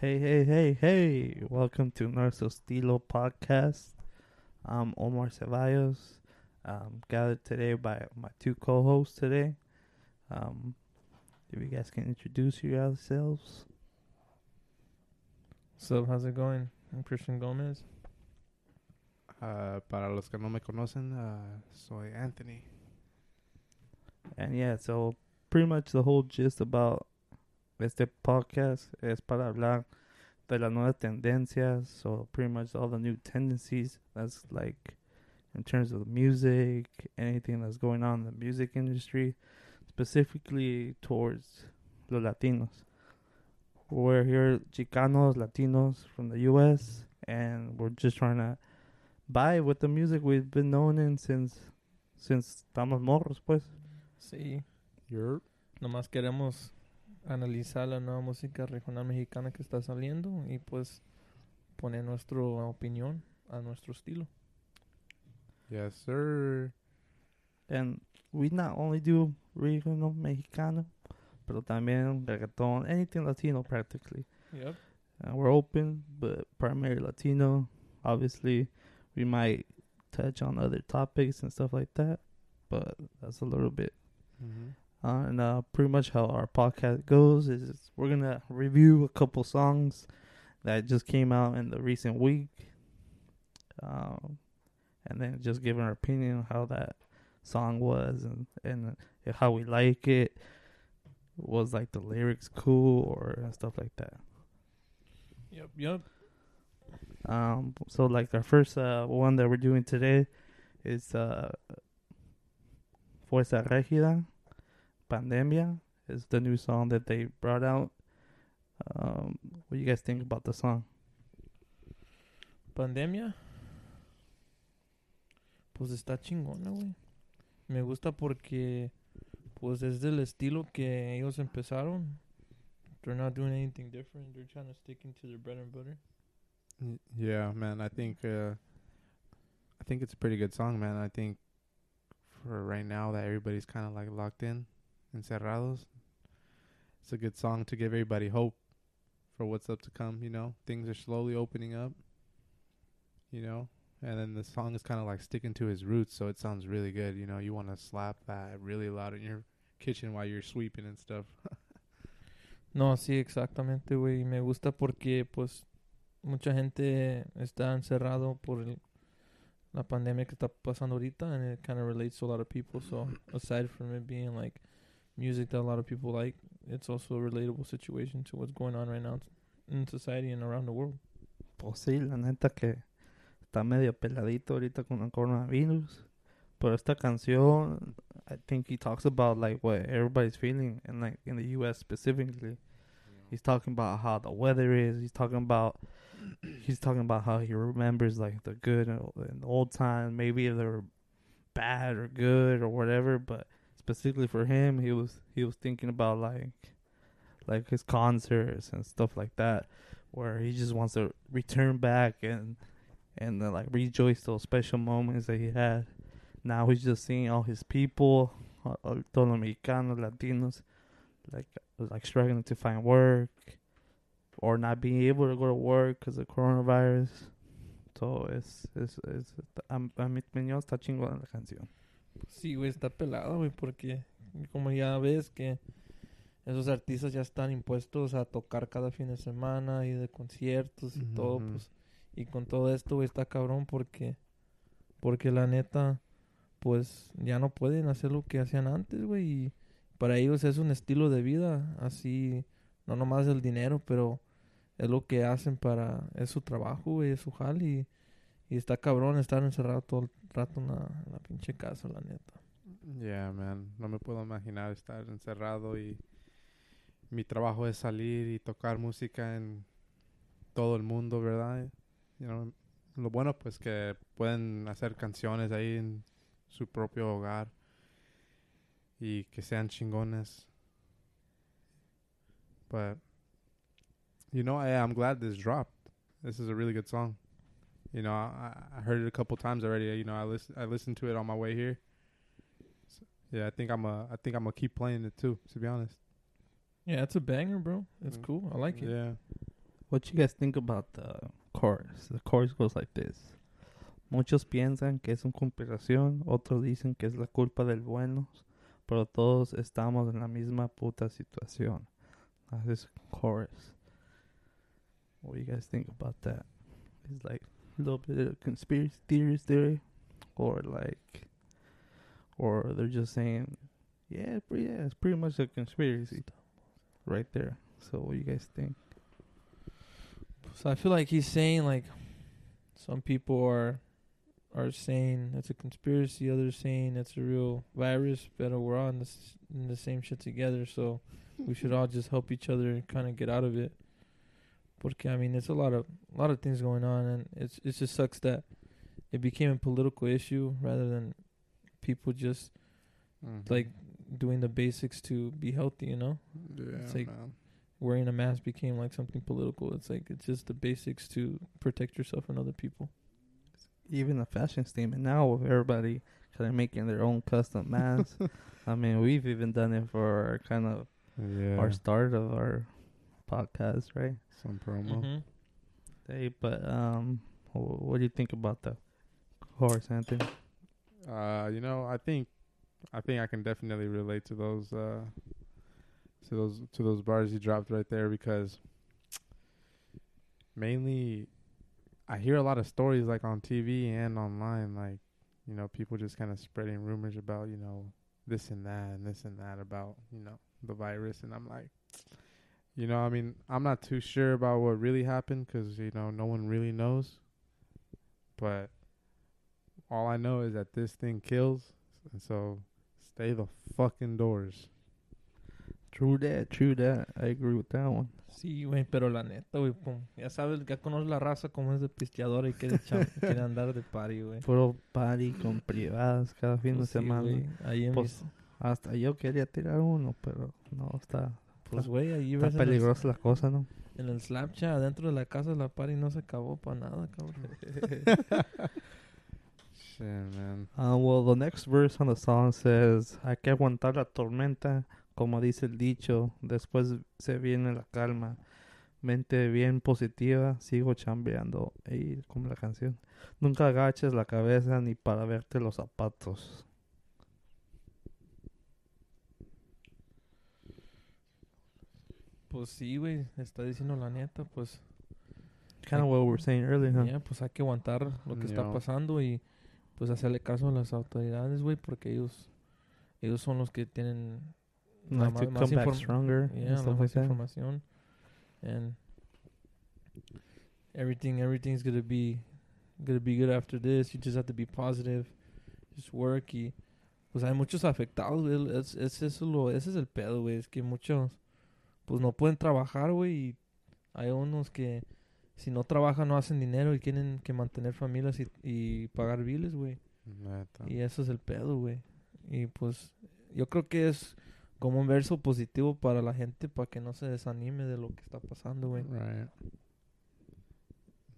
Hey, hey, hey, hey. Welcome to Narso Stilo Podcast. I'm Omar Ceballos. Um, gathered today by my two co-hosts today. Um, if you guys can introduce yourselves. So, how's it going? I'm Christian Gomez. Uh, para los que no me conocen, uh, soy Anthony. And yeah, so pretty much the whole gist about este podcast es para hablar de las nuevas tendencias. So pretty much all the new tendencies. That's like in terms of music, anything that's going on in the music industry, specifically towards los Latinos. We're here, Chicanos, Latinos from the U.S., and we're just trying to buy with the music we've been known in since since estamos morros, pues. Sí, You're nomás queremos analizar la nueva música regional mexicana que está saliendo y pues poner nuestra opinión a nuestro estilo. yes, sir. And we not only do regional mexicano, pero también reggaeton, anything Latino practically. Yep. Uh, we're open, but primarily Latino. Obviously, we might touch on other topics and stuff like that, but that's a little bit. Mm-hmm. Uh, and uh, pretty much how our podcast goes is we're gonna review a couple songs that just came out in the recent week, um, and then just give our opinion on how that song was and and how we like it. Was like the lyrics cool or stuff like that. Yep, yep. Um, so like our first uh one that we're doing today is uh Fuerza Regida, Pandemia is the new song that they brought out. Um, what do you guys think about the song? Pandemia. Pues está chingona, güey. Me gusta porque pues es del estilo que ellos empezaron. They're not doing anything different. They're trying to stick into their bread and butter. Yeah, man. I think uh, I think it's a pretty good song, man. I think for right now that everybody's kind of like locked in, encerrados. It's a good song to give everybody hope for what's up to come. You know, things are slowly opening up. You know, and then the song is kind of like sticking to his roots, so it sounds really good. You know, you want to slap that really loud in your kitchen while you're sweeping and stuff. No, sí, exactamente, güey. Me gusta porque, pues, mucha gente está encerrado por el- la pandemia que está pasando ahorita, and it kind of relates to a lot of people. So, aside from it being like music that a lot of people like, it's also a relatable situation to what's going on right now in society and around the world. Pues sí, la neta que está medio peladito ahorita con el coronavirus. Pero esta canción, I think he talks about like what everybody's feeling, and like in the U.S. specifically. He's talking about how the weather is. He's talking about he's talking about how he remembers like the good and the old times. Maybe they were bad or good or whatever, but specifically for him, he was he was thinking about like like his concerts and stuff like that, where he just wants to return back and and like rejoice those special moments that he had. Now he's just seeing all his people, uh, todos mexicanos, Latinos, like like struggling to find work or not being able to go to work because of coronavirus. So es a, a mi opinión está chingona la canción. Sí, güey, está pelado, güey, porque como ya ves que esos artistas ya están impuestos a tocar cada fin de semana y de conciertos y todo, pues. Y con todo esto, güey, está cabrón porque, porque la neta, pues ya no pueden hacer lo que hacían antes, güey. Y para ellos es un estilo de vida, así, no nomás el dinero, pero es lo que hacen para, es su trabajo, güey, es su jal y, y está cabrón estar encerrado todo el rato en la, pinche casa, la neta. Yeah, man. No me puedo imaginar estar encerrado y mi trabajo es salir y tocar música en todo el mundo, ¿verdad? You know, lo bueno pues que pueden hacer canciones ahí en su propio hogar y que sean chingones. But you know, I, I'm glad this dropped. This is a really good song. You know, I, I heard it a couple times already. You know, I listen I listened to it on my way here. Yeah, I think I'm a. I think I'm gonna keep playing it too. To be honest. Yeah, it's a banger, bro. It's Mm. cool. I like it. Yeah. What you guys think about the chorus? The chorus goes like this. Muchos piensan que es una conspiración, otros dicen que es la culpa del bueno, pero todos estamos en la misma puta situación. That's this chorus. What do you guys think about that? It's like a little bit of conspiracy theories there, or like, or they're just saying, yeah, yeah, it's pretty much a conspiracy right there. So what do you guys think? So I feel like he's saying like some people are are saying it's a conspiracy, others saying it's a real virus, but we're all in this in the same shit together, so we should all just help each other and kind of get out of it. Porque I mean, it's a lot of a lot of things going on, and it's it just sucks that it became a political issue rather than people just Mhm. like doing the basics to be healthy. You know, yeah, it's like- man. wearing a mask became like something political. It's like it's just the basics to protect yourself and other people. Even the fashion statement now with everybody kind of making their own custom masks. I mean, we've even done it for our kind of yeah, our start of our podcast, right? some promo. Mm-hmm. Hey, but um, wh- what do you think about the chorus, Anthony? Uh, you know, I think, I think I can definitely relate to those, uh, to those to those bars you dropped right there because mainly, I hear a lot of stories like on TV and online, like you know, people just kind of spreading rumors about you know this and that and this and that about you know the virus, and I'm like. You know, I mean, I'm not too sure about what really happened 'cause you know no one really knows. But all I know is that this thing kills, and so stay the fucking doors. True that, true that. I agree with that one. Sí, güey, pero la neta, güey, pum, ya sabes, ya conoces la raza como es de pisteadora y quiere, cham- quiere andar de party, güey. Puro party con privadas cada fin Pues de sí, semana. güey, ahí en Pues, mis- Hasta yo quería tirar uno, pero no, está, pues, güey, ahí está ves en el, peligrosa la cosa, ¿no? en el Snapchat, adentro de la casa, la party no se acabó para nada, cabrón. Shit, man. Uh, well, the next verse on the song says, hay que aguantar la tormenta, como dice el dicho, después se viene la calma. Mente bien positiva, sigo chambeando. Y como la canción. Nunca agaches la cabeza ni para verte los zapatos. Pues sí, güey, está diciendo la neta, pues, Kind of what we were saying earlier, huh? ya, pues hay que aguantar lo que está Ya. pasando y pues hacerle caso a las autoridades, güey, porque ellos ellos son los que tienen Like come back inform- stronger yeah, and la stuff like más that. información and everything everything's gonna be gonna be good after this. You just have to be positive, just work y pues hay muchos afectados, güey. Es, es eso lo, ese es el pedo, güey. Es que muchos pues no pueden trabajar, güey. Y hay unos que si no trabajan no hacen dinero y tienen que mantener familias y, y pagar biles, güey. Y eso es el pedo, güey. Y pues yo creo que es como un verso positivo para la gente para que no se desanime de lo que está pasando, güey. Right.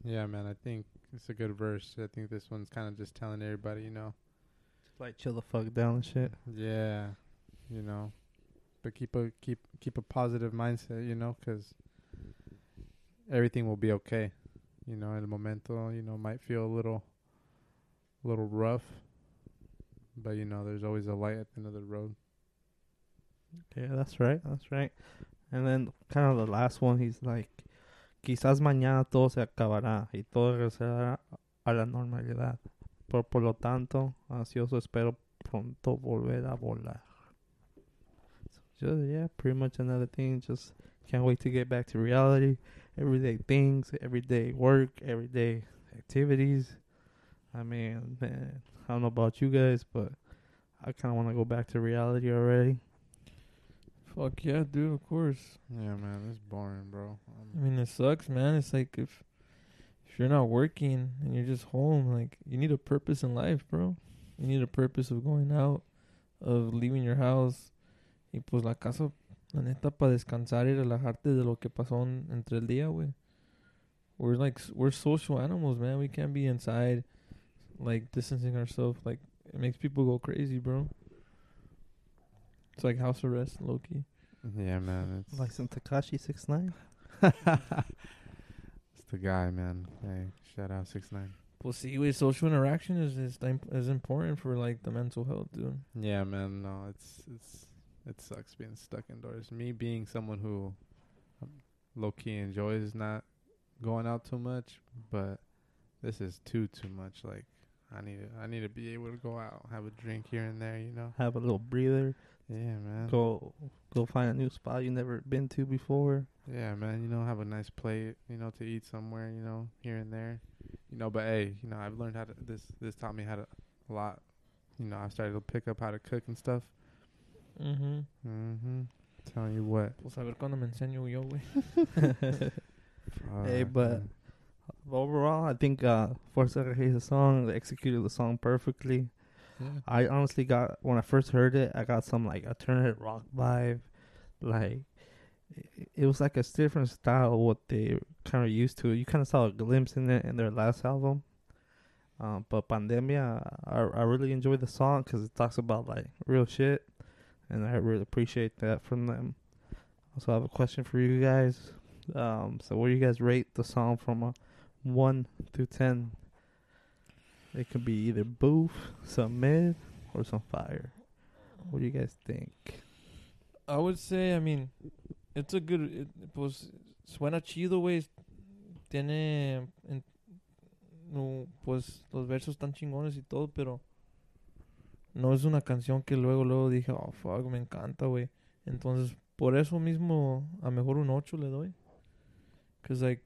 Yeah, man. I think it's a good verse. I think this one's kind of just telling everybody, you know, Like chill the fuck down and shit. yeah, you know, but keep a keep keep a positive mindset, you know, 'cause everything will be okay. You know, el momento, you know, might feel a little, little rough, but you know, there's always a light at the end of the road. Yeah, that's right, that's right. And then kind of the last one, he's like, quizás mañana todo se acabará y todo regresará a la normalidad. Pero por lo tanto, ansioso espero pronto volver a volar. So just, yeah, pretty much another thing. Just can't wait to get back to reality. Everyday things, everyday work, everyday activities. I mean, man, I don't know about you guys, but I kind of want to go back to reality already. Fuck yeah, dude, of course. Yeah, man, it's boring, bro. I Um, mean, it sucks, man. It's like if if you're not working and you're just home, like you need a purpose in life, bro. You need a purpose of going out, of leaving your house. Y pues la casa, la neta, para descansar y relajarte de lo que pasó en- entre el día, güey. We're like we're social animals, man. We can't be inside, like distancing ourselves. Like it makes people go crazy, bro. It's like house arrest, Loki. yeah, man, it's Like some Tekashi six nine. it's the guy, man. Hey, shout out six nine. Well, see, with social interaction is is im- is important for like the mental health, dude. Yeah, man. No, it's it's it sucks being stuck indoors. Me being someone who um, low key enjoys not going out too much, but this is too too much. Like I need to, I need to be able to go out, have a drink here and there. You know. Have a little breather. Yeah, man. Go go find a new spot you never been to before. Yeah, man. You know, have a nice plate. You know, to eat somewhere. You know, here and there. You know, but hey, you know, I've learned how to. This this taught me how to a lot. You know, I started to pick up how to cook and stuff. Mm-hmm. Mm-hmm. Telling you what. Pues a ver cuando me enseño yo, güey. Hey, but- Overall, I think uh, Fuerza Regida's song they executed the song perfectly. Yeah. I honestly got when I first heard it, I got some like alternative rock vibe, like it, it was like a different style of what they kind of used to. You kind of saw a glimpse in it in their last album. Um, but Pandemia, I I really enjoyed the song because it talks about like real shit, and I really appreciate that from them. Also, I have a question for you guys. Um, so what do you guys rate the song from a one through ten? It could be either boof, some mid, or some fire. What do you guys think? I would say, I mean, it's a good, it, pues, suena chido, güey. Tiene, en- no, pues, los versos están chingones y todo, pero no es una canción que luego, luego dije, oh, fuck, me encanta, güey. Entonces, por eso mismo, a mejor un 8 le doy. Cause, like,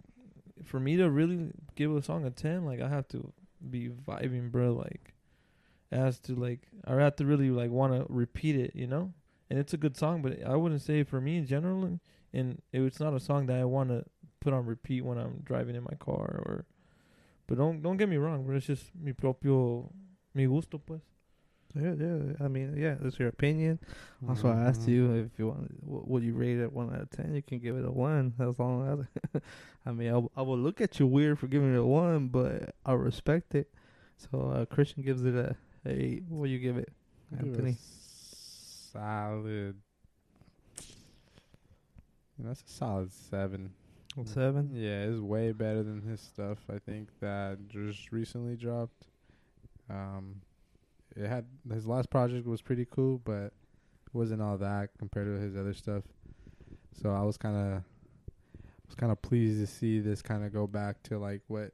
for me to really give a song a 10, like, I have to be vibing, bro. Like, it has to, like, I have to really, like, want to repeat it, you know? and it's a good song, but I wouldn't say for me in general, and it's not a song that I want to put on repeat when I'm driving in my car or. But don't don't get me wrong, but it's just mi propio mi gusto, pues. Yeah, yeah. I mean, yeah, it's your opinion. Also, I asked Mhm. you if you want, would you rate it one out of ten? You can give it a one as long as. I mean, I, w- I will look at you weird for giving it a one, but I respect it. So uh, Christian gives it a eight. What do you give it, Give it a Anthony? Solid. That's a solid seven. Seven. Yeah, it's way better than his stuff. I think that just recently dropped. Um, it had his last project was pretty cool, but it wasn't all that compared to his other stuff. So I was kind of was kind of pleased to see this kind of go back to like what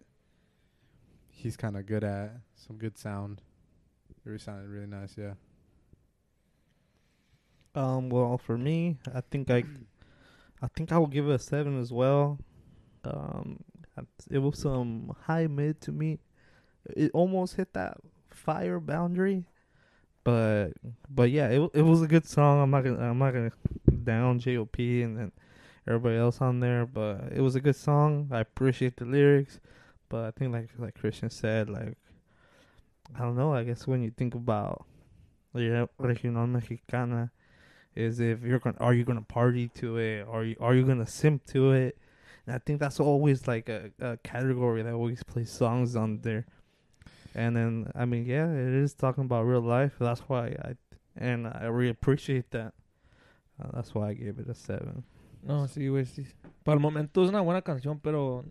he's kind of good at, some good sound. It really sounded really nice, yeah. Um. Well, for me, I think I, I think I will give it a seven as well. Um, it was some high mid to me. It almost hit that fire boundary, but but yeah, it it was a good song. I'm not gonna I'm not gonna down J.O.P. and then everybody else on there, but it was a good song. I appreciate the lyrics, but I think like like Christian said, like I don't know. I guess when you think about yeah, regional mexicana is if you're gonna are you gonna party to it are you are you gonna simp to it and i think that's always like a, a category that always plays songs on there and then i mean yeah it is talking about real life that's why i and i really appreciate that uh, that's why i gave it a seven No, sí, güey, sí. Para el momento es una buena canción, pero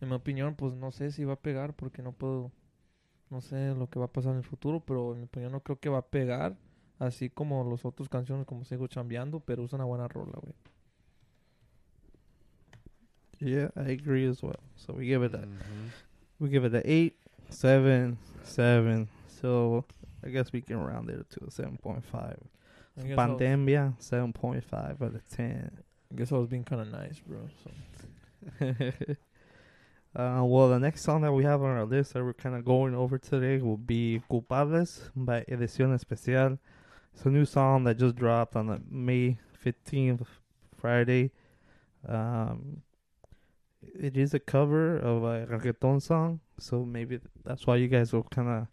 en mi opinión, pues no sé si va a pegar porque no puedo, no sé lo que va a pasar en el futuro, pero en mi opinión no creo que va a pegar, así como los otros canciones como sigo chambeando, pero es una buena rola, güey. yeah i agree as well so we give it a Mhm. we give it a eight seven seven so i guess we can round it to a 7.5 I guess, I was, pandemia 7.5 out of 10 I guess I was being kind of nice, bro. So. uh, well, the next song that we have on our list that we're kind of going over today will be Culpables by Edición Especial. It's a new song that just dropped on the May 15th, Friday. Um, it is a cover of a reggaeton song, so maybe that's why you guys will kind of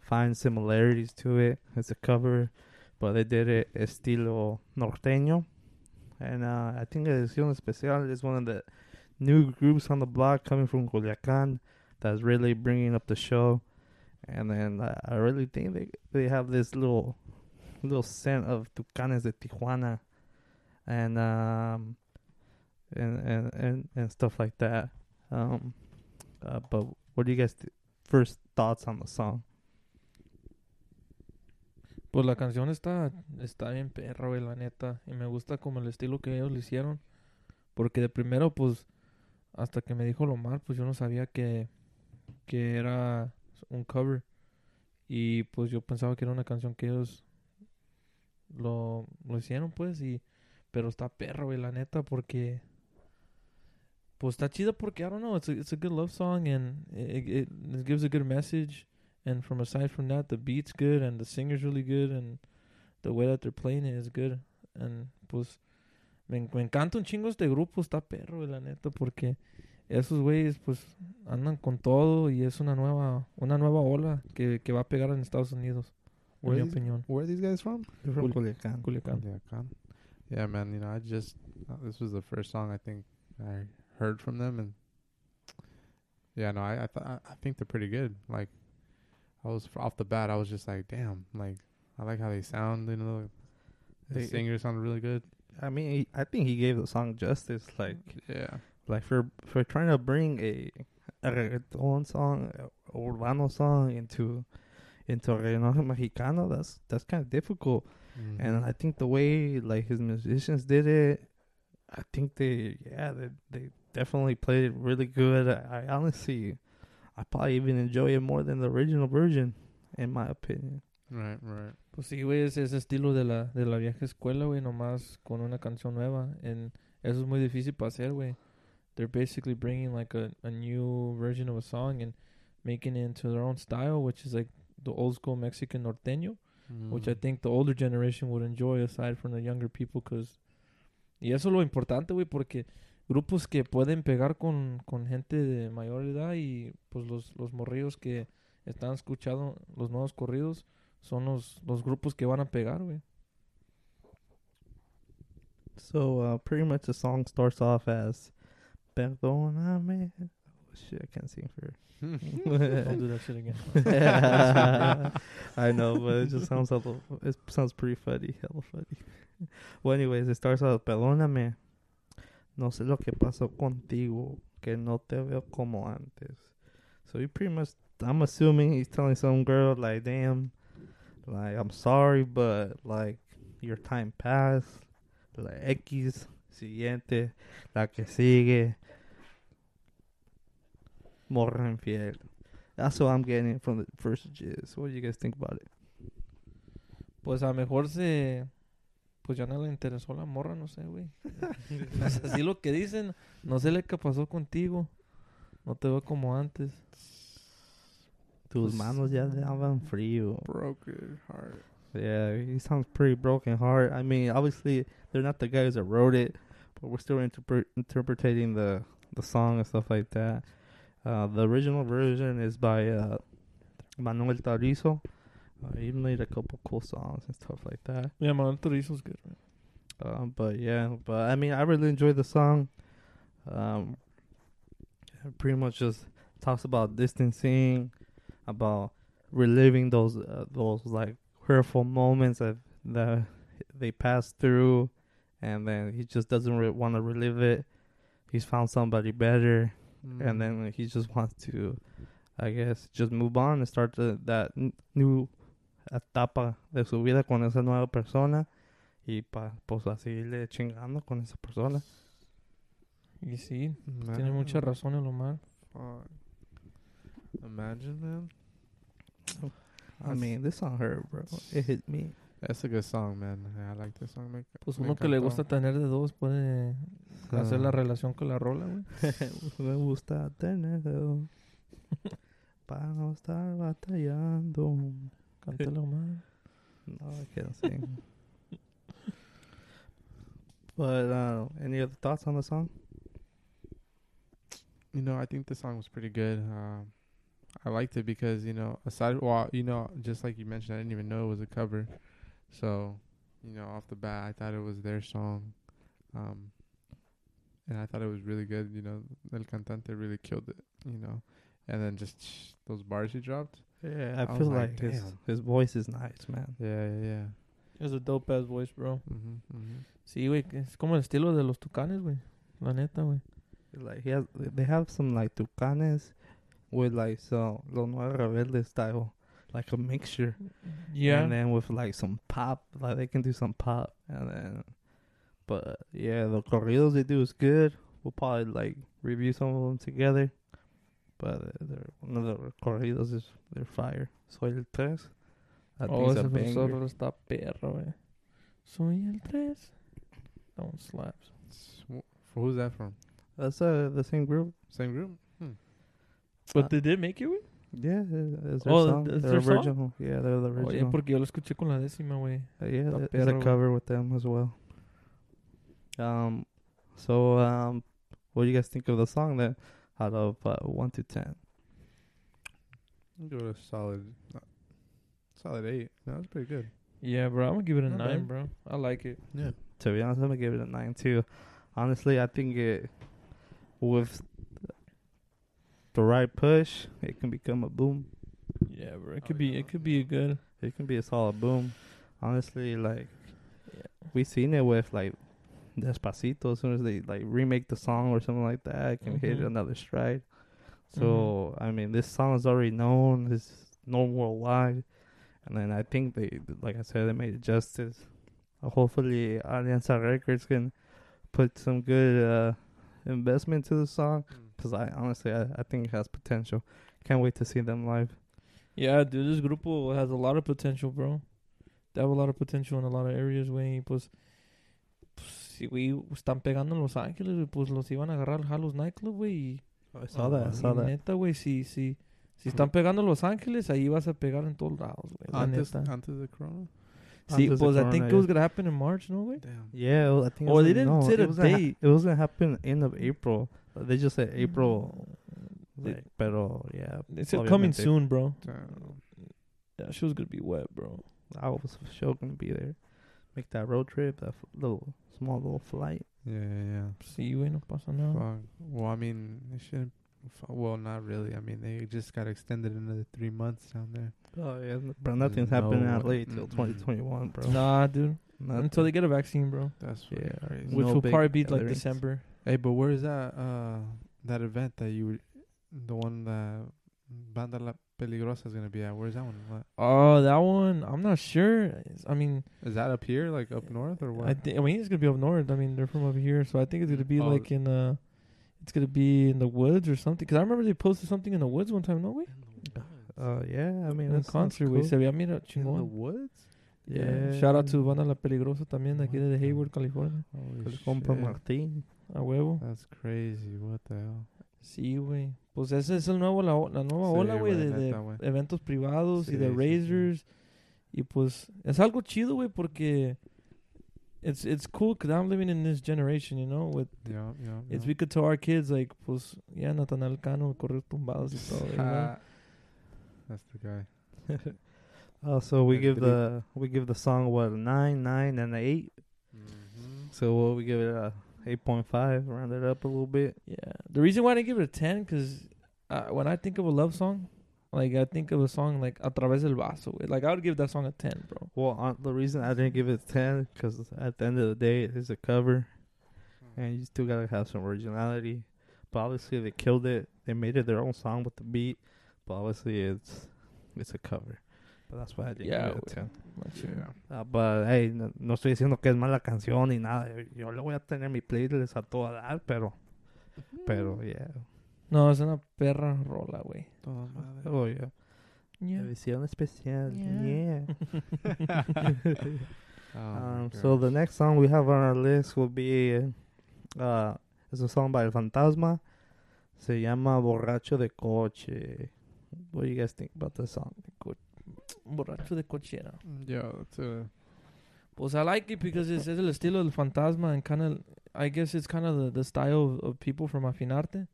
find similarities to it. It's a cover, but they did it estilo norteño. And uh, I think Edición Especial is one of the new groups on the block coming from Culiacan that's really bringing up the show. And then uh, I really think they they have this little little scent of Tucanes de Tijuana and um and and and, and stuff like that. Um, uh, but what do you guys th- first thoughts on the song? Pues la canción está, está bien perra, güey, la neta. Y me gusta como el estilo que ellos le hicieron. Porque de primero, pues, hasta que me dijo Lomar, pues yo no sabía que, que era un cover. Y pues yo pensaba que era una canción que ellos lo, lo hicieron, pues. y Pero está perra, güey, la neta, porque... Pues está chido porque, I don't know, it's a, it's a good love song and it, it, it gives a good message. And from aside from that, the beat's good and the singer's really good and the way that they're playing it is good. And pues me, me encanta un chingo este grupo, está perro, la neta, porque esos güeyes pues andan con todo y es una nueva una nueva ola que, que va a pegar en Estados Unidos, Where mi these- opinión. Where are these guys from? You're from Cul- Culiacan. Culiacán. Yeah, Yeah, man. You know, I just uh, this was the first song I think I heard from them, and yeah, no, I I, th- I think they're pretty good. Like, I was off the bat, I was just like, damn, like I like how they sound. You know, the They- singer sounded really good. I mean, he, I think he gave the song justice. Like, Yeah, like for for trying to bring a a reggaeton song, a urbano song into into reggaeton mexicano, that's that's kind of difficult. Mm-hmm. And I think the way like his musicians did it, I think they yeah they they definitely played it really good. I, I honestly, I probably even enjoy it more than the original version, in my opinion. right, right. Pues sí, güey, es ese estilo de la, de la vieja escuela, güey, nomás con una canción nueva. En, eso es muy difícil para hacer, güey. They're basically bringing like a, a new version of a song and making it into their own style, which is like the old school Mexican norteño, which I Mm. think the older generation would enjoy aside from the younger people, cause y eso es lo importante, güey, porque grupos que pueden pegar con, con gente de mayor edad y pues los, los morrillos que están escuchando los nuevos corridos son los, los grupos que van a pegar, güey. So uh, pretty much the song starts off as "Perdóname." Oh, shit, I can't sing for. Don't do that shit again. I know, but it just sounds a little. It sounds pretty funny, hella funny. well, anyways, it starts out. Perdóname. No sé lo que pasó contigo, que no te veo como antes. So he pretty much, I'm assuming he's telling some girl like, damn, like I'm sorry, but like your time passed. La X siguiente, la que sigue. Morra infiel. That's what I'm getting from the first jizz. What do you guys think about it? Pues a mejor se... Pues ya no le interesó la morra, no sé, güey. Es así lo que dicen. No sé lo que pasó contigo. No te veo como antes. Tus Pues, manos ya daban frío. broken heart. Yeah, he sounds pretty broken heart. I mean, obviously they're not the guys that wrote it, but we're still interpre- interpreting the the song and stuff like that. Uh, the original version is by uh, Manuel Tarizo. Uh, he made a couple cool songs and stuff like that. Yeah, Manuel Turizo's good, man. Um, but yeah, but I mean, I really enjoyed the song. Um, it pretty much just talks about distancing, about reliving those uh, those like hurtful moments that that they passed through, and then he just doesn't re- want to relive it. He's found somebody better, and then he just wants to, I guess, just move on and start the, that n- new etapa de su vida con esa nueva persona y pa, pues a seguirle chingando con esa persona. Y sí, Man, tiene mucha razón el Omar. fuck. Imagine, man. I mean, this song hurt, bro. It hit me. That's a good song, man. I like this song. Me, Pues uno que le gusta tener de dos puede hacer la Ah. relación con la rola, güey. Me gusta tenerlo para no estar batallando. Cántalo, Omar. No, I can't sing. but uh, any other thoughts on the song? You know, I think the song was pretty good. Um, I liked it because you know, aside, well, you know, just like you mentioned, I didn't even know it was a cover. So, you know, off the bat, I thought it was their song, um, and I thought it was really good. You know, El Cantante really killed it. You know, and then just those bars he dropped. Yeah, I, I feel like, like, his his voice is nice, man. Yeah, yeah, yeah. Es a dope ass voice, bro. Mm-hmm, mm-hmm. Sí, güey, es como el estilo de los tucanes, güey. La neta, güey. Like he has, they have some like tucanes with like some Los Nuevos Rebeldes style, like a mixture. Yeah. And then with like some pop, like they can do some pop, and then, but yeah, the corridos they do is good. We'll probably like review some of them together. But uh, they're, one of the corridos is they're fire. Soy el tres. That oh, thing's a ese banger. profesor está perro, güey. Soy el tres. That one slaps. For who's that from? That's uh the same group. Same group? Hmm. But Uh, they did make it, güey. Yeah, uh, it's their Oh, song. it's Their their song? original. Yeah, they're the Oh, yeah, original. porque yo lo escuché con la décima, güey. Uh, yeah, Está there's perro, a cover with them as well. Um, so um, what do you guys think of the song then? Out of uh, one to ten. I'll give it a solid, uh, solid eight. That was pretty good. Yeah, bro. I'm gonna give it a Not nine, bad. bro. I like it. Yeah. To be honest, I'm gonna give it a nine too. Honestly, I think it with the right push, it can become a boom. Yeah, bro. It could be. It could be a good. It can be a solid boom. Honestly, like Yeah. we seen it with like Despacito. As soon as they like remake the song or something like that, can hit Mhm. another stride. So I mean, this song is already known. It's known worldwide, and then I think they, like I said, they made it justice. Uh, hopefully, Alianza Records can put some good uh, investment to the song because I honestly I, I think it has potential. Can't wait to see them live. Yeah, dude. This grupo has a lot of potential, bro. They have a lot of potential in a lot of areas, güey. pues, si güey están pegando en Los Ángeles, güey, pues los iban a agarrar a los nightclub, güey. y- I saw Oh. Neta, güey, si, si, si están pegando en Los Ángeles, ahí vas a pegar en todos lados, güey. La Antes, neta. antes de Corona? Sí, Antes de pues I think it was yeah. gonna happen in March, no, güey. Damn. Yeah, well, I think. it was they didn't no, say it the was gonna ha- date. it was gonna happen end of April. They just said April. They- Like, pero yeah, They said coming soon, bro. Damn. That shit was gonna be wet, bro. I was sure gonna be there. Make that road trip, that f- little small little flight. Yeah, yeah, yeah. you güey, no pasa nada. Fuck. Well, I mean, it shouldn't. fu- Well, not really. I mean, they just got extended another three months down there. Oh yeah, bro. Nothing's happening in way. LA till Mm-mm. 2021, bro. Nah, dude. Until they get a vaccine, bro. That's Yeah, crazy. Which No will big probably be like gatherings. December. Hey, but where is that? Uh, that event that you, the one that Banda La Peligrosa is gonna be at. Where's that one? What? Oh, that one. I'm not sure. It's- I mean, Is that up here, like up north, or what? I think. I mean, it's gonna be up north. I mean, they're from over here, so I think it's gonna be Oh. like in uh, it's gonna be in the woods or something. Cause I remember they posted something in the woods one time. No way. Uh, yeah, I mean, In a that sounds concert, güey. cool. Se veía mira in the woods. Yeah. Shout out to Banda La Peligrosa también de aquí de Hayward, California. Holy El compa shit. Martín. A huevo. That's crazy. What the hell? Sí, güey. Pues ese es el nuevo, la, la nueva Sí, ola, güey, de, de neta, eventos privados y de sí, sí. Y pues es algo chido, güey, porque it's it's cool because I'm living in this generation, you know, with Yeah, yeah. it's yeah. we could tell our kids like, pues, ya Natanael Cano, corridos tumbados y todo, you know? That's the guy. Uh, so we give the we give the song what a nine, nine, and an eight. Mm-hmm. So what we give it a eight point five, round it up a little bit. Yeah. The reason why I didn't give it a 10 because uh, when I think of a love song, like I think of a song like A Través del Vaso. Like I would give that song a 10, bro. Well, uh, the reason I didn't give it a ten because at the end of the day, it is a cover, and you still gotta have some originality. But obviously, they killed it. They made it their own song with the beat. But obviously, it's it's a cover. But that's why I didn't Yeah, give it a güey. ten. Yeah. Uh, but hey, no, no estoy diciendo que es mala canción ni nada. Yo le voy a tener mi playlist a toda dar, pero, pero yeah. No, es una perra rola, güey. Toda madre. Oh yeah. Yeah. Edición especial. Yeah. Yeah. Oh um, so the next song we have on our list will be uh it's a song by El Fantasma. Se llama Borracho de Coche. What do you guys think about this song? Borracho de cochera. Yeah, it's a Pues I like it because it's, es el estilo del fantasma and kind of, I guess it's kind of the, the style of, of people from Afinarte.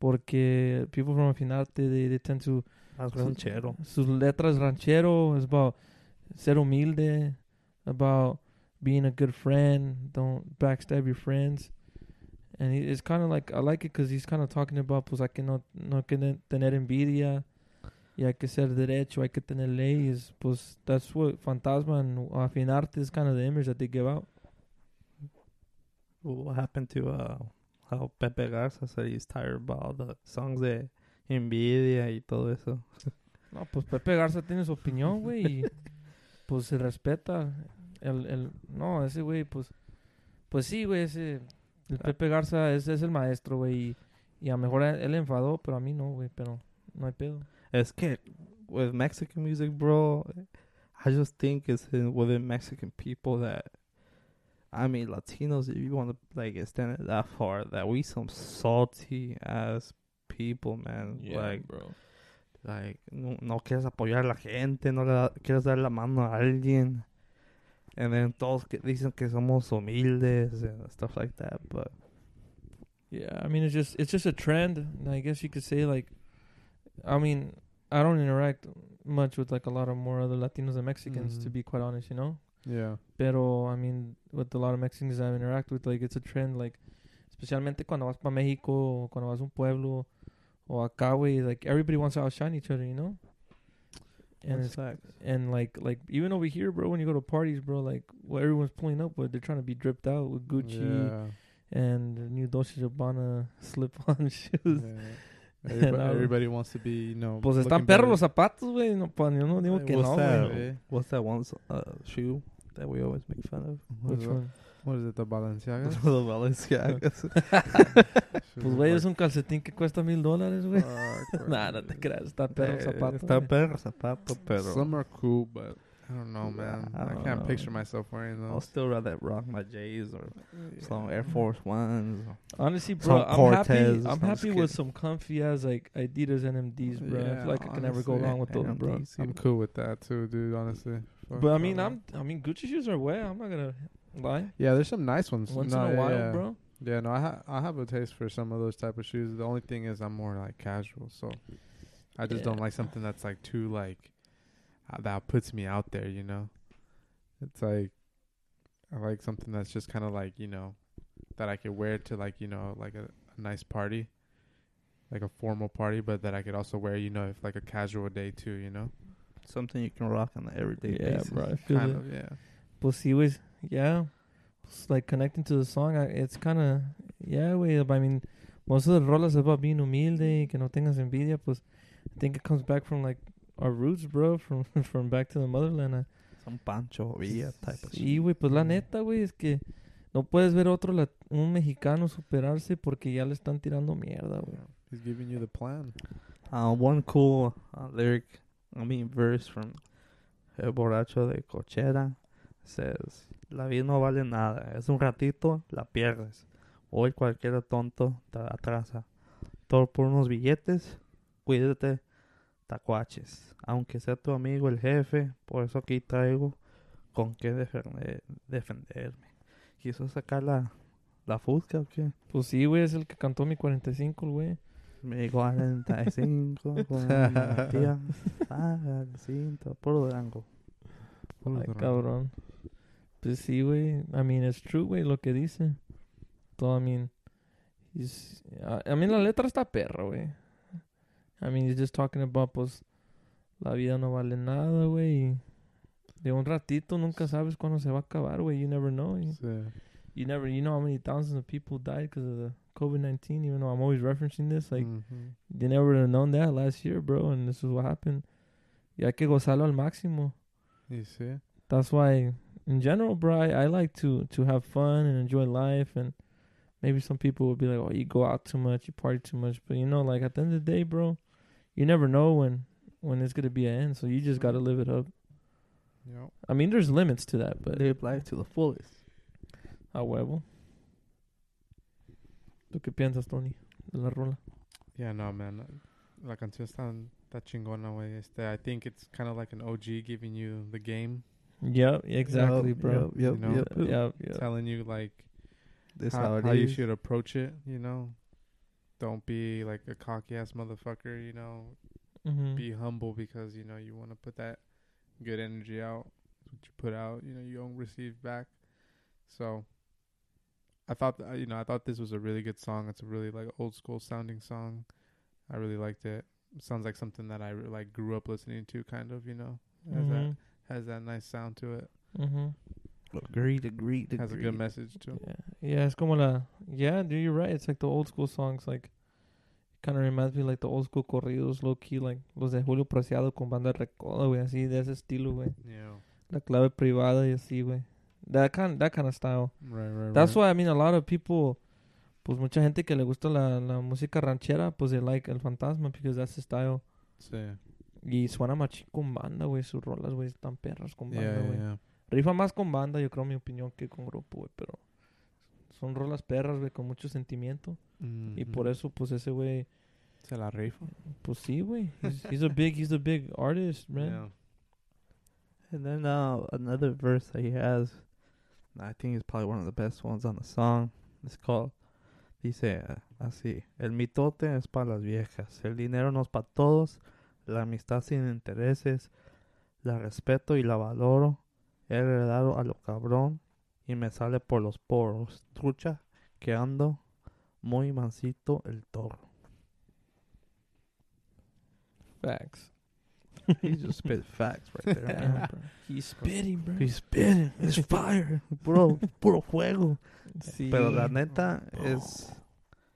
Porque people from Afinarte, they, they tend to Más ranchero. sus letras ranchero is about ser humilde, about being a good friend, don't backstab your friends. And he, it's kind of like, I like it because he's kind of talking about, pues hay que no, no que ne- tener envidia, y hay que ser derecho, hay que tener leyes. Pues that's what Fantasma and Afinarte is kind of the image that they give out. What happened to uh how Pepe Garza said he's tired about the songs de envidia y todo eso. No, pues Pepe Garza tiene su opinión, güey. y pues se respeta. El, el, no, ese güey, pues. Pues sí, güey, ese. El Pepe Garza es, es el maestro, güey. Y, y a lo mejor él, él enfadó, pero a mí no, güey. Pero no hay pedo. Es que with Mexican music, bro, I just think it's in, within Mexican people that I mean Latinos. If you want to like extend it that far, that we some salty ass people, man. like, bro. like no, no quieres apoyar a la gente, no le quieres dar la mano a alguien. And then todos que dicen que somos humildes and stuff like that, but Yeah, I mean it's just it's just a trend. and I guess you could say like, I mean I don't interact much with like a lot of more other Latinos and Mexicans to Mhm. be quite honest, you know. Yeah. Pero I mean with a lot of Mexicans I interact with, like it's a trend, like especialmente cuando vas para México, cuando vas a un pueblo, o acá, güey, like everybody wants to outshine each other, you know. And that's it's facts. and like like even over here, bro, when you go to parties, bro, like what everyone's pulling up with, they're trying to be dripped out with Gucci Yeah. and new Dolce Gabbana slip-on shoes. yeah. Everybody, No. everybody wants to be, you know. Pues están perros los zapatos, güey. No, pa- yo no digo Hey, que what's no, that? güey. eh? What's that one uh, shoe that we always make fun of? What is Which one? What is it? The Balenciaga? the Balenciagas. Pues, güey, es un calcetín que cuesta mil dólares, güey. Fuck, Nah, no te creas. Está perro el Eh, zapato. Está güey. perro zapato, pero Some are cool, but I don't know, man. I I, can't know. picture myself wearing those. I'll still rather rock my J's or some Air Force Ones. Honestly, bro, Some I'm Cortez, happy. I'm some happy with some comfy as like Adidas NMDs, bro. I feel like I can never go wrong with those, bro. I'm cool with that too, dude. Honestly. Fuck, But I mean. I'm. I mean, Gucci shoes are way. I'm not gonna lie. Yeah, there's some nice ones. Once No, in a yeah, while, yeah. bro. Yeah, no, I ha- I have a taste for some of those type of shoes. The only thing is, I'm more like casual, so I just don't like something that's like too like that puts me out there. You know, it's like I like something that's just kind of like you know that I could wear to like you know like a, a nice party, like a formal party, but that I could also wear you know if like a casual day too. You know, Something you can rock on the everyday Yeah, basis. bro. I feel kind it. of yeah. Pues sí, güey. Yeah. Pues, like connecting to the song, I, it's kind of yeah, güey. I mean, most of the rolas about being humilde y que no tengas envidia. Pues I think it comes back from like our roots, bro. From from back to the motherland. Some Pancho Villa type of Sí, güey, pues la neta, güey, es que no puedes ver otro lat- un mexicano superarse porque ya le están tirando mierda, güey. He's giving you the plan. Uh, one cool uh, lyric, I mean verse from El Borracho de Cochera says, La vida no vale nada, es un ratito, la pierdes. Hoy cualquier tonto te atrasa. Todo por unos billetes, cuídate, tacuaches. Aunque sea tu amigo el jefe, por eso aquí traigo con qué defender- defenderme. ¿Quiso sacar la, la fusca o qué? Pues sí, güey, es el que cantó mi 45, el güey. Me 45 con la tía. Ah, el cinto, puro Durango. Ay, cabrón. Pues sí, güey. I mean, it's true, güey, lo que dice. Todo, I mean, he's... I, I mean, la letra está perra, güey. I mean, he's just talking about, pues, la vida no vale nada, güey. De un ratito nunca sabes cuándo se va a acabar, güey. You never know. You, Yeah. you never, you know how many thousands of people died because of the COVID-19, even though I'm always referencing this. Like, Mhm. they never would have known that last year, bro, and this is what happened. Y hay que gozarlo al máximo. You see? That's why, in general, bro, I, I like to to have fun and enjoy life. And maybe some people would be like, "Oh, you go out too much, you party too much." But you know, like at the end of the day, bro, you never know when when it's gonna be an end. So you just gotta mm-hmm. live it up. Yep. I mean, there's limits to that, but Live life to the fullest. a huevo. ¿Tú qué piensas, Tony, de la rola? Yeah, no, man. La canción está, está chingona, güey. Este, I think it's kind of like an OG giving you the game, Yep, exactly, Yup, bro. yup, yup, You know? yup. Yep, yep. telling you like This how, how how you should approach it. You know, don't be like a cocky ass motherfucker. You know, Mhm. be humble because you know you want to put that good energy out. What you put out, you know, you don't receive back. So, I thought, that, you know, I thought this was a really good song. It's a really like old school sounding song. I really liked it. sounds like something that I re- like grew up listening to, kind of. You know, has that Mhm. has that nice sound to it. Mhm. Agreed, agreed, Has a good message too. Yeah, yeah, it's como la. Yeah, dude, you're right. It's like the old school songs. Like, kind of reminds me like the old school corridos, low key, like los de Julio Preciado con banda de recoda, güey, así de ese estilo, güey. Yeah. La clave privada y así, güey. That kind, that kind of style. Right, right, That's right. why I mean a lot of people, pues mucha gente que le gusta la, la música ranchera, pues they like el fantasma because that's the style. Sí. Y suena machín con banda, güey. Sus rolas, güey, están perras con banda, yeah, güey. yeah. Rifa más con banda, yo creo, mi opinión, que con grupo, güey. Pero son rolas perras, güey, con mucho sentimiento. Y por eso, pues ese güey, Se la rifa. pues sí, güey. He's, he's a big, he's a big artist, man. Yeah. And then uh, another verse that he has, I think is probably one of the best ones on the song. It's called, dice uh, así, el mitote es para las viejas, el dinero no es para todos, la amistad sin intereses, la respeto y la valoro, he heredado a lo cabrón y me sale por los poros, trucha que ando muy mansito el toro. Facts. He just spit facts right there, man. Damn, bro. He's spitting, bro. He's spitting, it's fire, puro, puro fuego. Sí. Pero la neta es,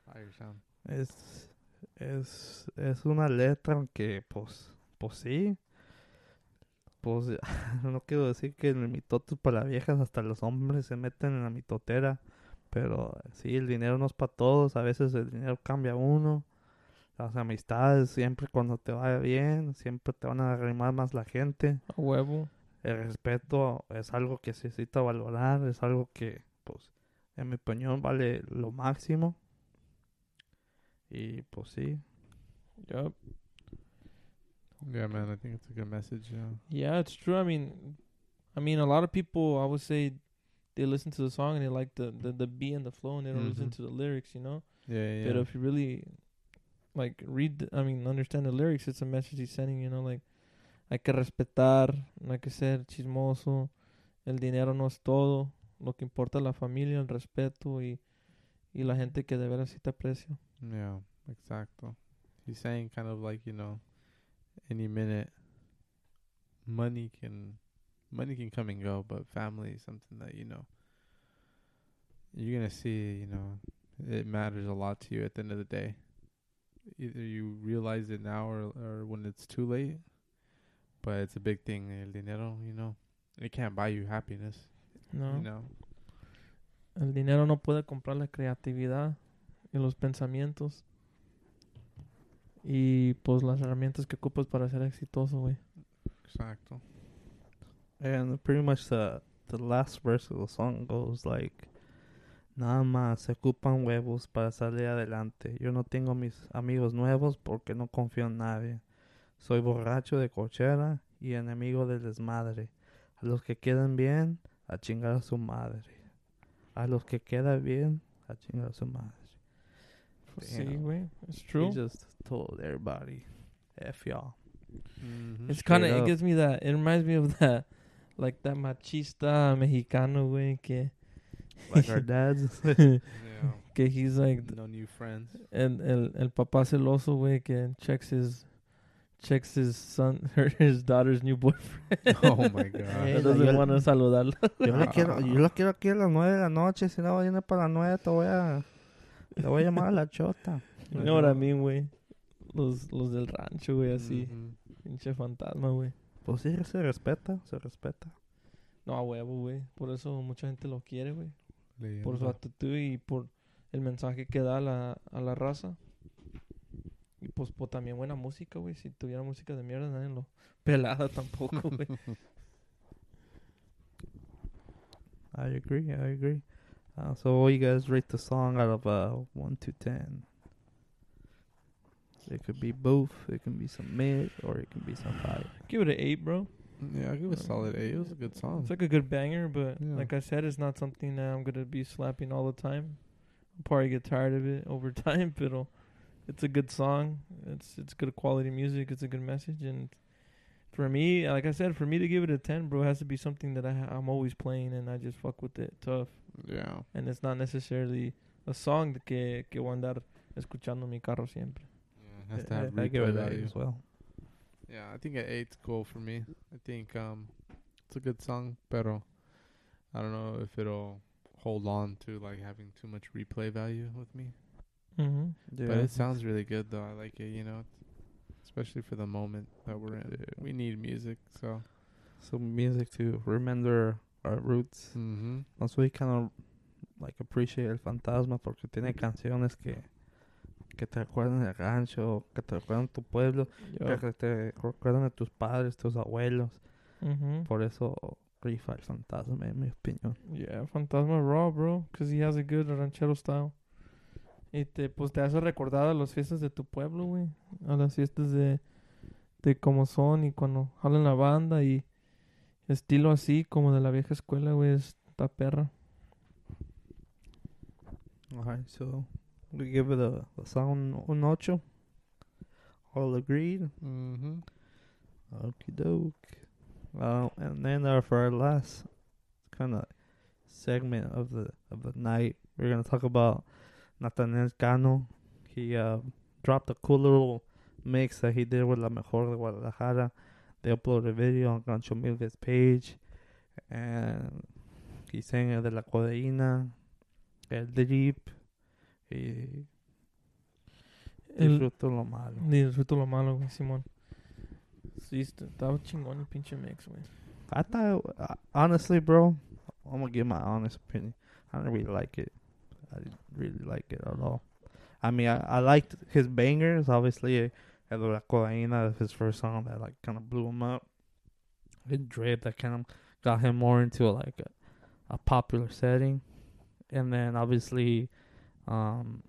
Fire sound. es, es, es una letra que, pues, pues sí. Pues no quiero decir que el mitote es para las viejas, hasta los hombres se meten en la mitotera. Pero sí, el dinero no es para todos, a veces el dinero cambia a uno. Las amistades, siempre cuando te vaya bien, siempre te van a arrimar más la gente. A huevo. El respeto es algo que se necesita valorar, es algo que, pues, en mi opinión vale lo máximo. Y pues sí, Yup. Yeah, man. I think it's a good message. Yeah. Yeah, it's true. I mean, I mean, a lot of people, I would say, they listen to the song and they like the the, the beat and the flow, and they don't listen Mhm. to the lyrics, you know. Yeah, yeah. But if you really, like, read, the, I mean, understand the lyrics, it's a message he's sending, you know, like, hay que respetar, no hay que ser chismoso, el dinero no es todo, lo que importa es la familia, el respeto y, y la gente que de veras sí te aprecia. Yeah, exacto. He's saying kind of like, you know, any minute money can money can come and go, but family is something that, you know, you're going to see, you know, it matters a lot to you at the end of the day. Either you realize it now or or when it's too late. But it's a big thing, el dinero, you know. It can't buy you happiness, No, you know. el dinero no puede comprar la creatividad y los pensamientos y pues las herramientas que ocupas para ser exitoso, güey. Exacto. and pretty much the, the last verse of the song goes like, nada más se ocupan huevos para salir adelante. Yo no tengo mis amigos nuevos porque no confío en nadie. Soy borracho de cochera y enemigo del desmadre. A los que quedan bien, a chingar a su madre. A los que quedan bien, a chingar a su madre. Sí, Damn. güey. It's He just told everybody, F y'all. Mm-hmm. It's kind of, it gives me that, it reminds me of that, like that machista mexicano, güey, que, Like our dads. yeah. que he's like, No new friends. el, el, el papá celoso, güey, que checks his, checks his son, her, his daughter's new boyfriend. oh my god. Eh, He doesn't want to saludarlo. Yo lo quiero, yo lo quiero aquí a las nueve de la noche. Si no viene para las nueve, te voy a, te voy a llamar a la chota. What I mean, güey. Los, los del rancho, güey, así. Pinche fantasma, güey. Pues sí, se respeta, se respeta. No, a huevo, güey. Por eso mucha gente lo quiere, güey. Por su actitud y por el mensaje que da a la, a la raza. Y pues, pues también buena música, güey. Si tuviera música de mierda, nadie lo pelada tampoco, güey. I agree, I agree. Uh, so what you guys rate the song out of uh, 1 to 10? It could be both. It can be some mid or it can be some high. Give it an 8, bro. Yeah, I'll give it a solid eight. It was a good song. It's like a good banger, but Yeah. like I said, it's not something that I'm gonna be slapping all the time. I'll probably get tired of it over time, but it's a good song. It's it's good quality music. It's a good message, and for me, like I said, for me to give it a ten, bro, it has to be something that I ha- I'm always playing and I just fuck with it tough. yeah. And it's not necessarily a song that que que voy a andar escuchando mi carro siempre. Yeah, it has to I- have I, give replay it an 8 value. as well. Yeah, I think an eight's cool for me. I think um, it's a good song, pero I don't know if it'll hold on to like having too much replay value with me. Mm-hmm. Yeah. But it sounds really good though. I like it, you know, especially for the moment that we're in. Yeah. We need music, so. some music to remember our roots. Mm-hmm. Also, we kind of like appreciate el fantasma porque tiene canciones que que te recuerdan el rancho, que te recuerdan tu pueblo, que te recuerdan a tus padres, tus abuelos. Mm-hmm. Por eso rifa el fantasma, en mi opinión. Yeah, Fantasma Raw, bro, because he has a good ranchero style. Y te, pues te hace recordar a las fiestas de tu pueblo, güey. A las fiestas de, de cómo son y cuando jalan la banda y estilo así como de la vieja escuela, güey, está perra. Alright, so we give it a, a song un ocho. All agreed. Mm-hmm. Okie doke. Uh, and then uh, for our last kind of segment of the of the night, we're gonna talk about Nathaniel Cano. He uh, dropped a cool little mix that he did with La Mejor de Guadalajara. They uploaded a video on Gancho Milves page, and he sang el de la codeína, el drip, y El, disfruto lo malo. disfruto lo malo, güey, Simón. Sí, est- estaba chingón el pinche mix, güey. I thought, uh, honestly, bro, I'm gonna give my honest opinion. I don't really like it. I didn't really like it at all. I mean, I, I liked his bangers. Obviously, El la Codeína, his first song that like kind of blew him up. His drip that kind of got him more into like a, a popular setting, and then obviously, um,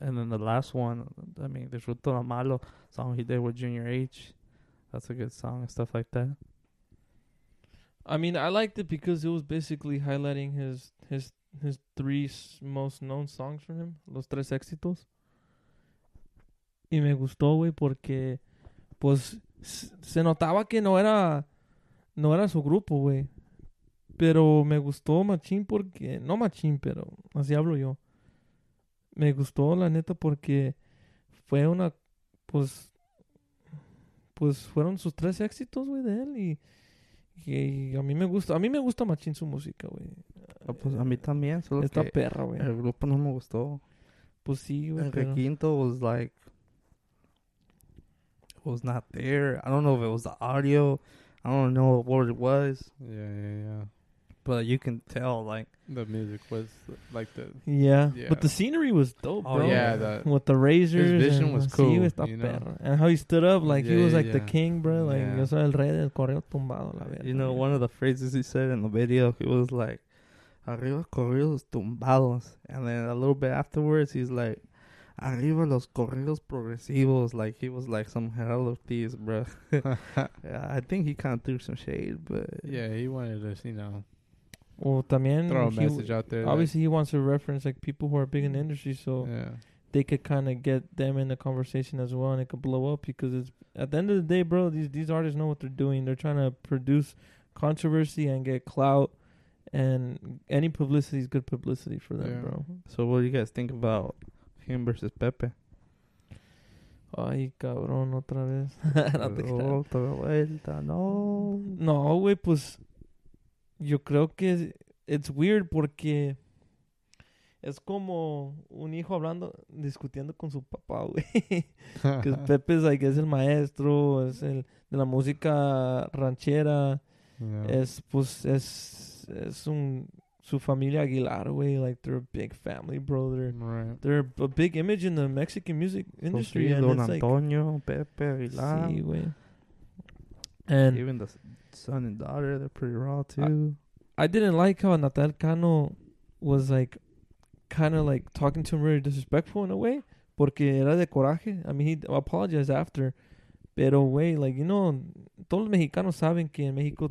and then the last one. I mean, there's Ruto Malo song he did with Junior H. That's a good song and stuff like that. I mean, I liked it because it was basically highlighting his his his three most known songs from him, los tres éxitos. Y me gustó, güey, porque pues se notaba que no era no era su grupo, güey. Pero me gustó machín porque no machín, pero así hablo yo. Me gustó la neta porque fue una pues pues fueron sus tres éxitos, güey, de él y y a mí me gusta, a mí me gusta machín su música, güey. Ah, pues a mí también, solo Esta que güey. el grupo no me gustó. Pues sí, güey. El pero- requinto was like was not there. I don't know if it was the audio. I don't know what it was, Yeah, yeah, yeah. but you can tell like The music was like the. Yeah. Yeah. but the scenery was dope, Oh, bro. yeah, the- with the razors. vision and was cool, güey, you know? And how he stood up like he Yeah, was yeah, like the yeah. king, bro. Like Yeah. yo soy el rey del corrido tumbado, la verga. you know one of the phrases he said in the video. He was like, "Arriba corridos tumbados," and then a little bit afterwards, he's like. Arriba los corridos progresivos, like he was like some Gerardo Ortiz, bro. yeah, I think he kind of threw some shade, but yeah, he wanted us, you know, Well, también throw a he- message out there. that- Obviously, he wants to reference like people who are big in the industry, so yeah. they could kind of get them in the conversation as well, and it could blow up because it's at the end of the day, bro. These these artists know what they're doing. They're trying to produce controversy and get clout, and any publicity is good publicity for them, Yeah. bro. So what do you guys think about him versus Pepe? Ay, cabrón, otra vez. No te creas. Otra vuelta, no. No, güey, pues yo creo que it's weird porque es como un hijo hablando, discutiendo con su papá, güey. que Pepe es, like, es el maestro, es el de la música ranchera, Yeah. es pues es es un su familia Aguilar, güey, like they're a big family, bro. They're right. they're a big image in the Mexican music industry, Sí, and Don it's like Antonio, Pepe Aguilar. sí, güey. And Even the son and daughter, they're pretty raw too. I didn't like how Natal Cano was like kind of like talking to him very disrespectful in a way porque era de coraje. I mean, he apologized after. Pero, güey, like, you know, todos los mexicanos saben que en México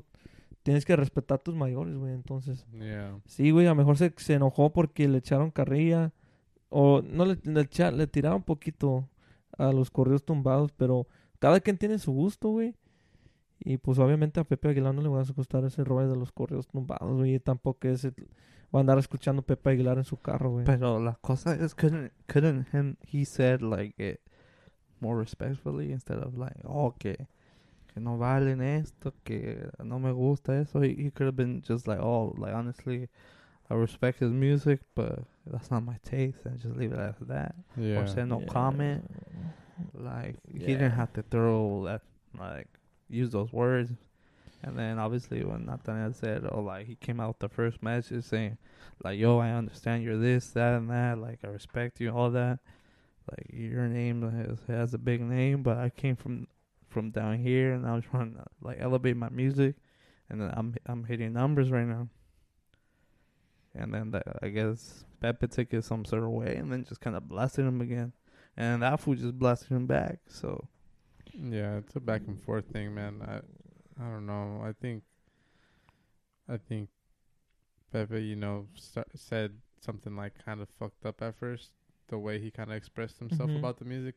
tienes que respetar a tus mayores, güey. Entonces, Yeah. sí, güey, a lo mejor se, se enojó porque le echaron carrilla o no le, le, echa- le tiraron un poquito a los correos tumbados, pero cada quien tiene su gusto, güey. Y pues obviamente a Pepe Aguilar no le va a gustar ese rollo de los correos tumbados, güey. Tampoco es el- va a andar escuchando Pepe Aguilar en su carro, güey. Pero la cosa es couldn't couldn't him he said like it more respectfully instead of like oh, que que no valen esto, que no me gusta eso. He, he could have been just like, oh, like honestly, I respect his music, but that's not my taste, and just leave it as that. Yeah. Or say no Yeah. comment. Like he didn't have to throw that, like use those words. And then obviously when Nathaniel said, oh, like he came out with the first message saying, like, yo, I understand you're this, that, and that. Like I respect you, all that. Like your name has, has a big name, but I came from from down here, and I was trying to like elevate my music, and then I'm I'm hitting numbers right now. And then that, I guess Pepe took it some sort of way, and then just kind of blasted him again, and that fool just blasted him back. So Yeah, it's a back and forth thing, man. I I don't know. I think I think Pepe, you know, st- said something like kind of fucked up at first, the way he kind of expressed himself Mhm. about the music.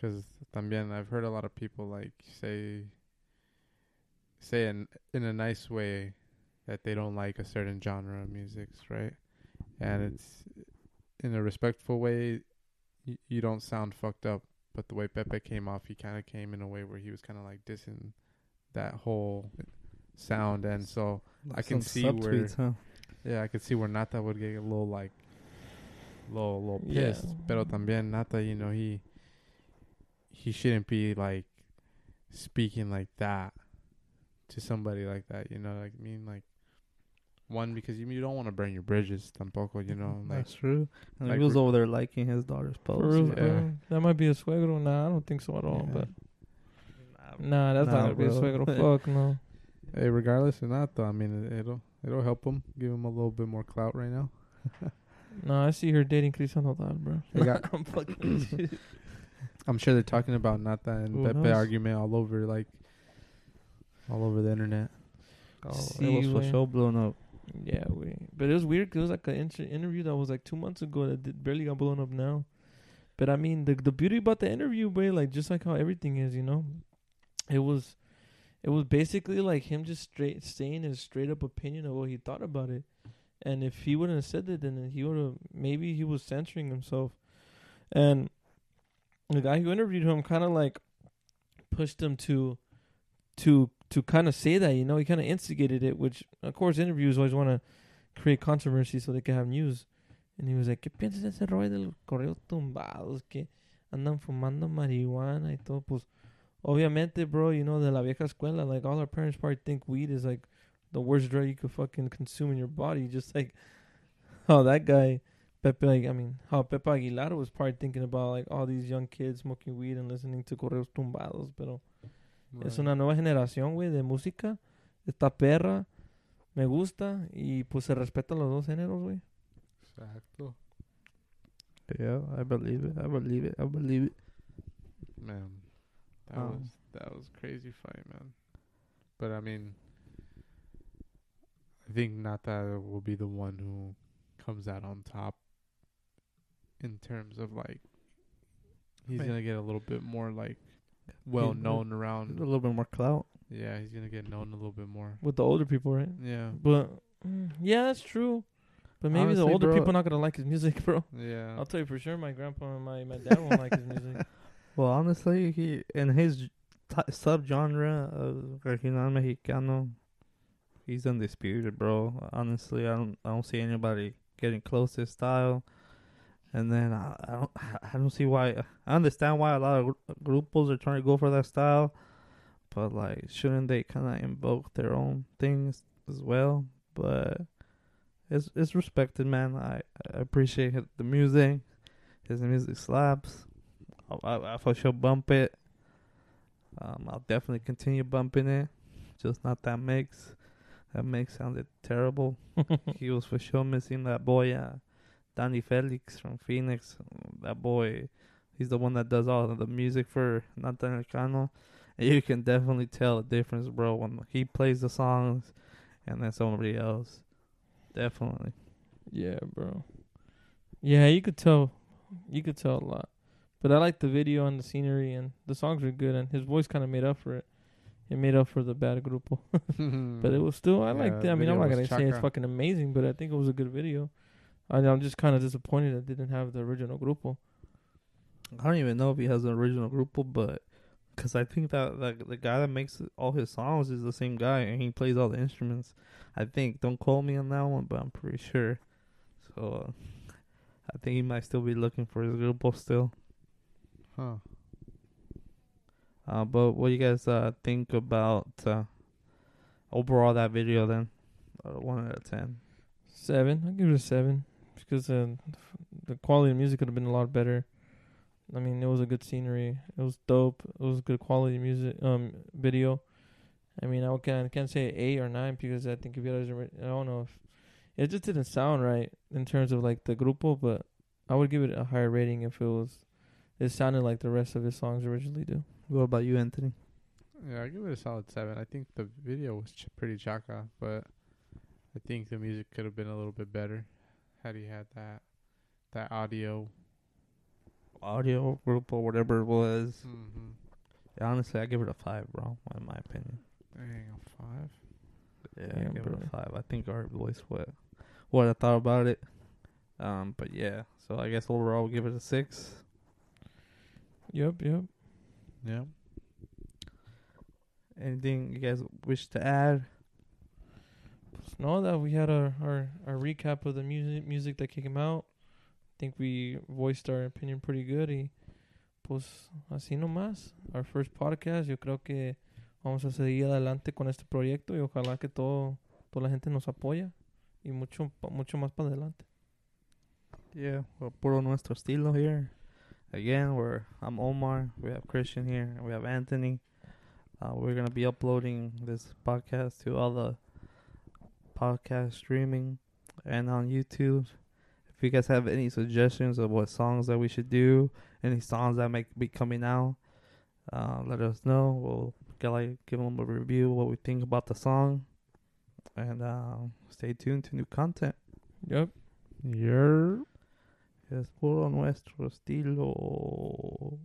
Cuz también I've heard a lot of people like say say in in a nice way that they don't like a certain genre of music, right? And it's in a respectful way y- you don't sound fucked up but the way Pepe came off, he kind of came in a way where he was kind of like dissing that whole sound, and so I can see where- huh? yeah, I could see where Nata would get a little like, little, little Yeah. pissed. Pero también Nata, you know, he he shouldn't be like speaking like that to somebody like that. You know, like I mean, like one because you you don't want to burn your bridges, tampoco. You know, mm-hmm. like That's true. And like he was over there liking his daughter's post. For real, yeah. bro. That might be a suegro. Nah, I don't think so at all. Yeah. But nah, that's Nah, not gonna be a suegro. Fuck no. Hey, regardless of that, though, I mean, it, it'll it'll help him, give him a little bit more clout right now. No, I see her dating Christian Nodal, bro. They got- I'm sure they're talking about Nata and Who Pepe knows? argument all over like all over the internet. Oh, it was for güey. sure blown up. yeah, we. But it was weird 'cause it was like an inter- interview that was like two months ago that did, barely got blown up now. But I mean, the the beauty about the interview, way like just like how everything is, you know, it was, it was basically like him just straight saying his straight up opinion of what he thought about it. And if he wouldn't have said it, then he would have maybe he was censoring himself. And the guy who interviewed him kind of like pushed him to to to kind of say that, you know, he kind of instigated it, which of course interviews always want to create controversy so they can have news. And he was like, ¿qué piensas de ese rollo de los corridos tumbados que andan fumando marihuana y todo? Pues, obviamente, bro, you know, de la vieja escuela, like all our parents probably think weed is like the worst drug you could fucking consume in your body. Just like oh that guy, Pepe, like, I mean, how Pepe Aguilar was probably thinking about like all these young kids smoking weed and listening to corridos tumbados, pero es una nueva generación, güey, de música. Esta perra me gusta y pues se respeta los dos géneros, güey. Exacto. Yeah, I believe it. I believe it. I believe it. Man, that Um, was that was crazy fight, man. But I mean, I think Nata will be the one who comes out on top in terms of like he's Right. gonna get a little bit more like well known around A little bit more clout. Yeah, he's gonna get known a little bit more. With the older people, right? Yeah, But mm, yeah, that's true. But maybe the older bro- people not gonna like his music, bro. yeah. I'll tell you for sure, my grandpa and my, my dad won't like his music. Well, honestly, he in his t- subgenre of regional mexicano, he's undisputed, bro. Honestly, I don't I don't see anybody getting close to his style. And then I, I don't I don't see why. I understand why a lot of gru- grupos are trying to go for that style, but like, shouldn't they kind of invoke their own things as well? But it's it's respected, man. I, I appreciate the music. His music slaps. I, I, I for sure bump it. Um, I'll definitely continue bumping it. Just not that mix. That mix sounded terrible. he was for sure missing that boy, uh, Danny Felix from Phoenix. That boy, he's the one that does all of the music for Natanael Cano. And you can definitely tell the difference, bro, when he plays the songs and then somebody else. Definitely. yeah, bro. Yeah, you could tell. You could tell a lot. But I like the video and the scenery and the songs were good and his voice kind of made up for it. It made up for the bad grupo. But it was still, I Yeah, liked it. I mean, I'm not gonna say it's fucking amazing, but I think it was a good video. I, I'm just kind of disappointed it didn't have the original grupo. I don't even know if he has an original grupo, but Cause I think that like the guy that makes all his songs is the same guy, and he plays all the instruments. I think. Don't quote me on that one, but I'm pretty sure. So uh, I think he might still be looking for his grupo still. Huh. Uh, but what do you guys uh think about uh, overall that video then? Uh, one out of ten. Seven. I'll give it a seven because uh, the quality of music could have been a lot better. I mean, it was a good scenery. It was dope. It was good quality music. Um, video. I mean, I can't I can't say eight or nine because I think if you guys, I don't know if it just didn't sound right in terms of like the grupo, but I would give it a higher rating if it was. It sounded like the rest of his songs originally do. What about you, Anthony? Yeah, I give it a solid seven. I think the video was ch- pretty chaka, but I think the music could have been a little bit better had he had that that audio. Audio group or whatever it was. Mm-hmm. Yeah, honestly, I give it a five, bro. In my opinion. Dang, a five. Yeah, Damn, I give bro. it a five. I think our voice what what I thought about it. Um, but yeah, so I guess overall we'll give it a six. Yep, yep. Yeah. Anything you guys wish to add? No, that we had our, our, our recap of the music music that came out. I think we voiced our opinion pretty good y pues así nomás. Our first podcast, yo creo que vamos a seguir adelante con este proyecto y ojalá que todo toda la gente nos apoya y mucho mucho más para adelante. Yeah, we're puro nuestro estilo here. Again, we're I'm Omar. We have Christian here. We have Anthony. Uh, we're gonna be uploading this podcast to all the podcast streaming and on YouTube. If you guys have any suggestions of what songs that we should do, any songs that might be coming out, uh, let us know. We'll get like give them a review what we think about the song, and uh, stay tuned to new content. Yep. Yeah. Es puro nuestro estilo.